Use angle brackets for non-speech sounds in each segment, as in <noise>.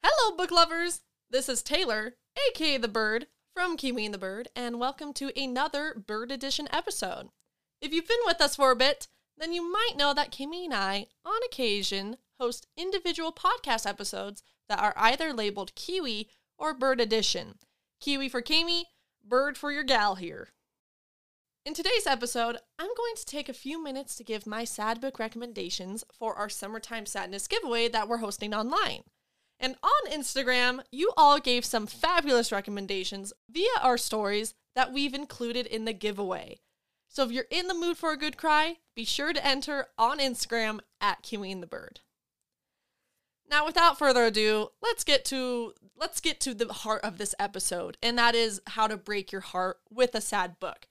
Hello, book lovers. This is Taylor, aka the Bird, from Kiwi and the Bird, and welcome to another Bird Edition episode. If you've been with us for a bit, then you might know that Kimmy and I, on occasion, host individual podcast episodes that are either labeled Kiwi or Bird Edition. Kiwi for Kimmy, Bird for your gal here. In today's episode, I'm going to take a few minutes to give my sad book recommendations for our Summertime Sadness giveaway that we're hosting online. And on Instagram, you all gave some fabulous recommendations via our stories that we've included in the giveaway. So if you're in the mood for a good cry, be sure to enter on Instagram at and the Bird. Now, without further ado, let's get to let's get to the heart of this episode, and that is how to break your heart with a sad book.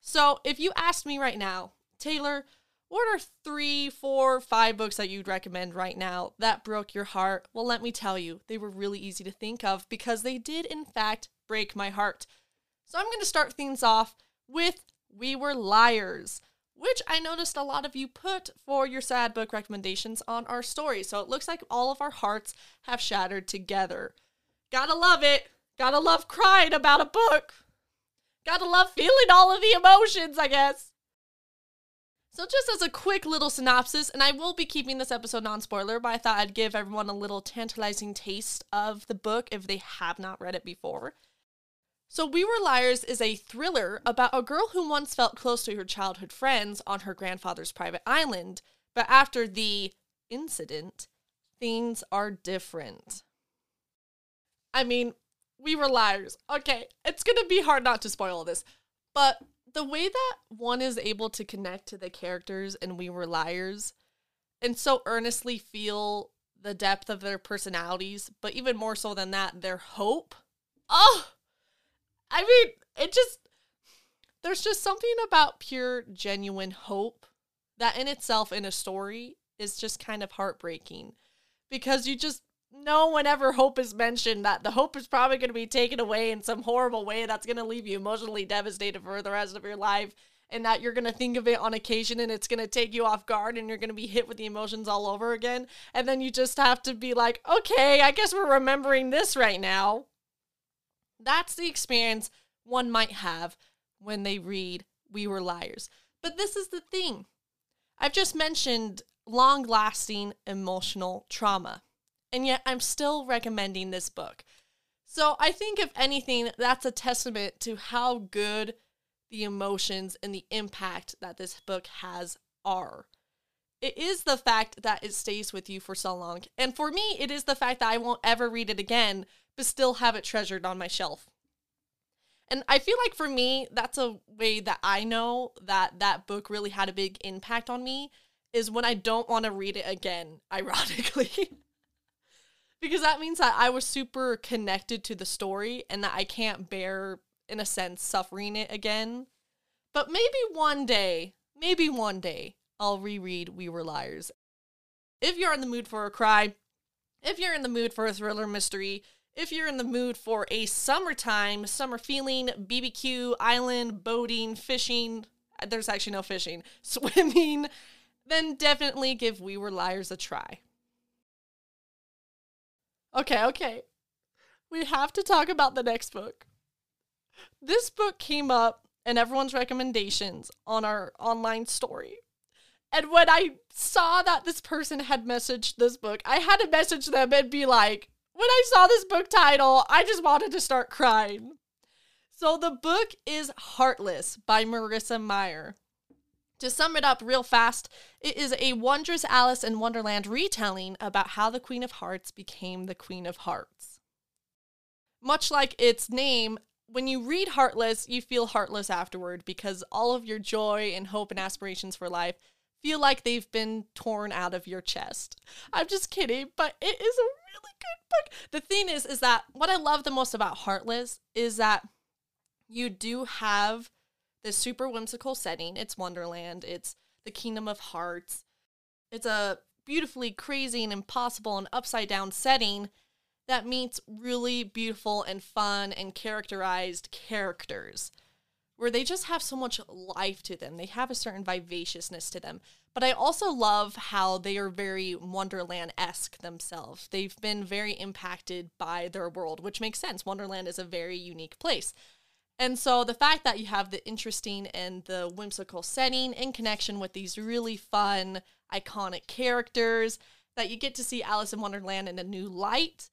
So, if you asked me right now, Taylor, what are three, four, five books that you'd recommend right now that broke your heart? Well, let me tell you, they were really easy to think of because they did, in fact, break my heart. So, I'm going to start things off with We Were Liars, which I noticed a lot of you put for your sad book recommendations on our story. So, it looks like all of our hearts have shattered together. Gotta love it. Gotta love crying about a book. Gotta love feeling all of the emotions, I guess. So, just as a quick little synopsis, and I will be keeping this episode non spoiler, but I thought I'd give everyone a little tantalizing taste of the book if they have not read it before. So, We Were Liars is a thriller about a girl who once felt close to her childhood friends on her grandfather's private island, but after the incident, things are different. I mean, we were liars. Okay, it's gonna be hard not to spoil this, but the way that one is able to connect to the characters and we were liars and so earnestly feel the depth of their personalities, but even more so than that, their hope. Oh, I mean, it just, there's just something about pure, genuine hope that in itself, in a story, is just kind of heartbreaking because you just know ever hope is mentioned that the hope is probably going to be taken away in some horrible way that's going to leave you emotionally devastated for the rest of your life and that you're going to think of it on occasion and it's going to take you off guard and you're going to be hit with the emotions all over again. And then you just have to be like okay i guess we're remembering this right now. That's the experience one might have when they read we were liars. But this is the thing. I've just mentioned long lasting emotional trauma and yet I'm still recommending this book. So I think, if anything, that's a testament to how good the emotions and the impact that this book has are. It is the fact that it stays with you for so long. And for me, it is the fact that I won't ever read it again, but still have it treasured on my shelf. And I feel like for me, that's a way that I know that that book really had a big impact on me is when I don't want to read it again, <laughs> ironically. Because that means that I was super connected to the story and that I can't bear, in a sense, suffering it again. But maybe one day, maybe one day, I'll reread We Were Liars. If you're in the mood for a cry, if you're in the mood for a thriller mystery, if you're in the mood for a summertime, summer feeling, BBQ, island, boating, fishing, there's actually no fishing, <laughs> swimming, then definitely give We Were Liars a try. Okay, okay. We have to talk about the next book. This book came up in everyone's recommendations on our online story. And when I saw that this person had messaged this book, I had to message them and be like, when I saw this book title, I just wanted to start crying. So the book is Heartless by Marissa Meyer. To sum it up real fast, it is a Wondrous Alice in Wonderland retelling about how the Queen of Hearts became the Queen of Hearts. Much like its name, when you read Heartless, you feel heartless afterward because all of your joy and hope and aspirations for life feel like they've been torn out of your chest. I'm just kidding, but it is a really good book. The thing is, is that what I love the most about Heartless is that you do have this super whimsical setting. It's Wonderland. It's the Kingdom of Hearts. It's a beautifully crazy and impossible and upside down setting that meets really beautiful and fun and characterized characters where they just have so much life to them. They have a certain vivaciousness to them. But I also love how they are very Wonderland esque themselves. They've been very impacted by their world, which makes sense. Wonderland is a very unique place. And so the fact that you have the interesting and the whimsical setting in connection with these really fun, iconic characters, that you get to see Alice in Wonderland in a new light.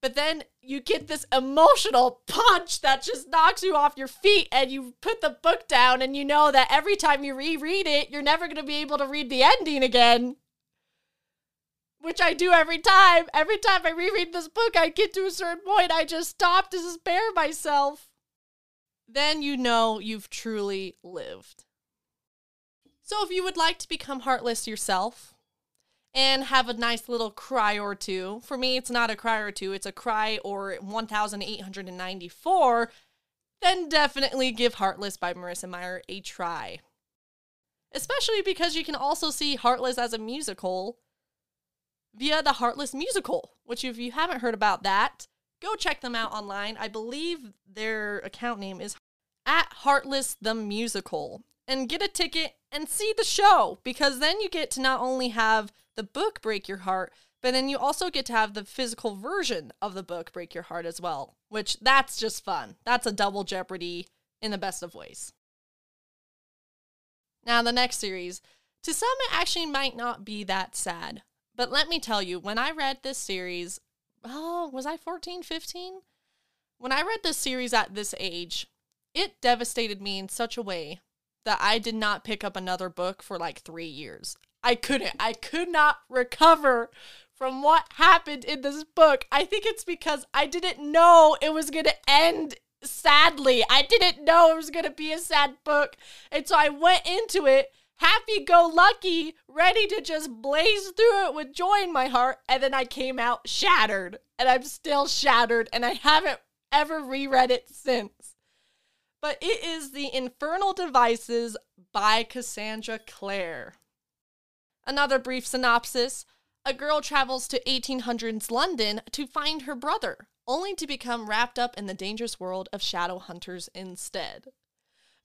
But then you get this emotional punch that just knocks you off your feet, and you put the book down, and you know that every time you reread it, you're never going to be able to read the ending again. Which I do every time. Every time I reread this book, I get to a certain point, I just stop to spare myself then you know you've truly lived. So, if you would like to become heartless yourself and have a nice little cry or two, for me, it's not a cry or two, it's a cry or 1,894, then definitely give Heartless by Marissa Meyer a try. Especially because you can also see Heartless as a musical via the Heartless Musical, which, if you haven't heard about that, go check them out online. I believe their account name is at Heartless the Musical and get a ticket and see the show because then you get to not only have the book break your heart, but then you also get to have the physical version of the book break your heart as well, which that's just fun. That's a double jeopardy in the best of ways. Now, the next series, to some, it actually might not be that sad. But let me tell you, when I read this series, oh, was I 14, 15? When I read this series at this age, it devastated me in such a way that I did not pick up another book for like three years. I couldn't. I could not recover from what happened in this book. I think it's because I didn't know it was going to end sadly. I didn't know it was going to be a sad book. And so I went into it happy go lucky, ready to just blaze through it with joy in my heart. And then I came out shattered. And I'm still shattered. And I haven't ever reread it since but it is The Infernal Devices by Cassandra Clare. Another brief synopsis a girl travels to 1800s London to find her brother, only to become wrapped up in the dangerous world of shadow hunters instead.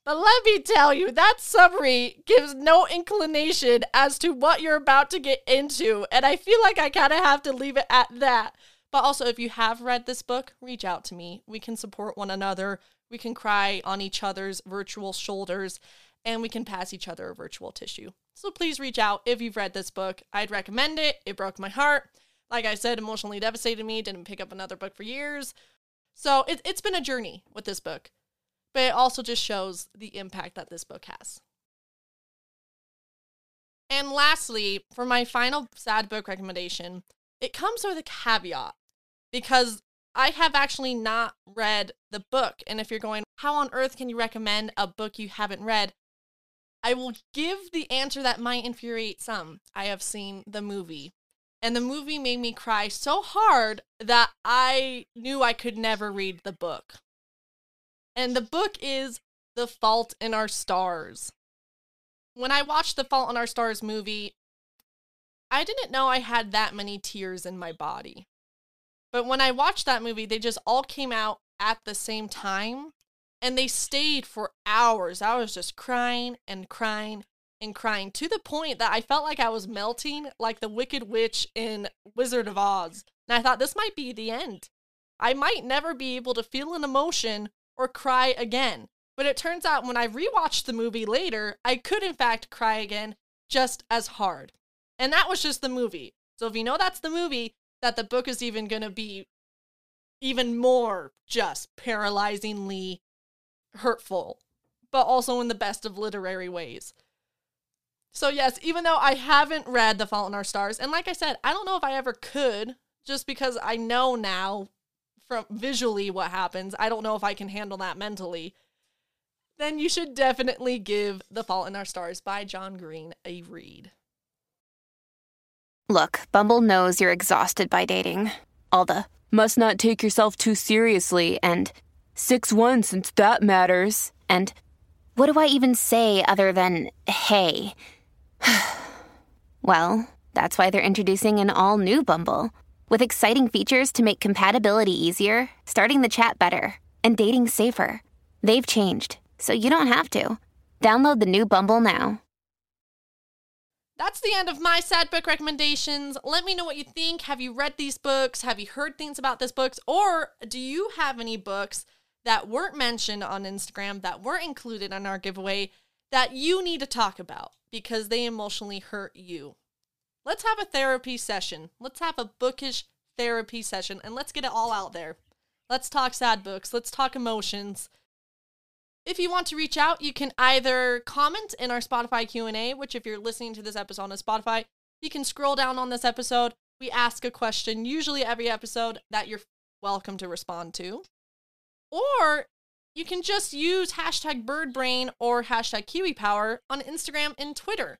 But let me tell you, that summary gives no inclination as to what you're about to get into, and I feel like I kind of have to leave it at that. But also, if you have read this book, reach out to me. We can support one another. We can cry on each other's virtual shoulders and we can pass each other a virtual tissue. So please reach out if you've read this book. I'd recommend it. It broke my heart. Like I said, emotionally devastated me. Didn't pick up another book for years. So it, it's been a journey with this book, but it also just shows the impact that this book has. And lastly, for my final sad book recommendation, it comes with a caveat because I have actually not read the book. And if you're going, how on earth can you recommend a book you haven't read? I will give the answer that might infuriate some. I have seen the movie, and the movie made me cry so hard that I knew I could never read the book. And the book is The Fault in Our Stars. When I watched the Fault in Our Stars movie, I didn't know I had that many tears in my body. But when I watched that movie, they just all came out at the same time and they stayed for hours. I was just crying and crying and crying to the point that I felt like I was melting like the Wicked Witch in Wizard of Oz. And I thought this might be the end. I might never be able to feel an emotion or cry again. But it turns out when I rewatched the movie later, I could in fact cry again just as hard. And that was just the movie. So if you know that's the movie, that the book is even going to be even more just paralyzingly hurtful, but also in the best of literary ways. So, yes, even though I haven't read The Fault in Our Stars, and like I said, I don't know if I ever could, just because I know now from visually what happens. I don't know if I can handle that mentally. Then you should definitely give The Fault in Our Stars by John Green a read. Look, Bumble knows you're exhausted by dating. All the must not take yourself too seriously and 6 1 since that matters. And what do I even say other than hey? <sighs> well, that's why they're introducing an all new Bumble with exciting features to make compatibility easier, starting the chat better, and dating safer. They've changed, so you don't have to. Download the new Bumble now. That's the end of my sad book recommendations. Let me know what you think. Have you read these books? Have you heard things about these books? Or do you have any books that weren't mentioned on Instagram, that weren't included in our giveaway, that you need to talk about because they emotionally hurt you? Let's have a therapy session. Let's have a bookish therapy session and let's get it all out there. Let's talk sad books. Let's talk emotions. If you want to reach out, you can either comment in our Spotify Q&A, which if you're listening to this episode on Spotify, you can scroll down on this episode. We ask a question usually every episode that you're welcome to respond to. Or you can just use hashtag birdbrain or hashtag kiwipower on Instagram and Twitter.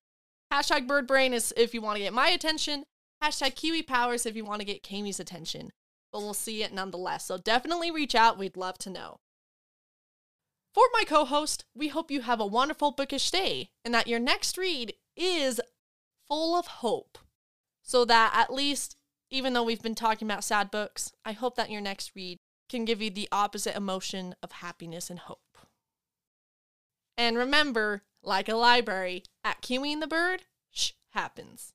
Hashtag bird brain is if you want to get my attention. Hashtag kiwi powers if you want to get Kimmy's attention. But we'll see it nonetheless. So definitely reach out. We'd love to know. For my co host, we hope you have a wonderful bookish day and that your next read is full of hope. So that at least, even though we've been talking about sad books, I hope that your next read can give you the opposite emotion of happiness and hope. And remember, like a library, at Kiwi and the Bird, shh happens.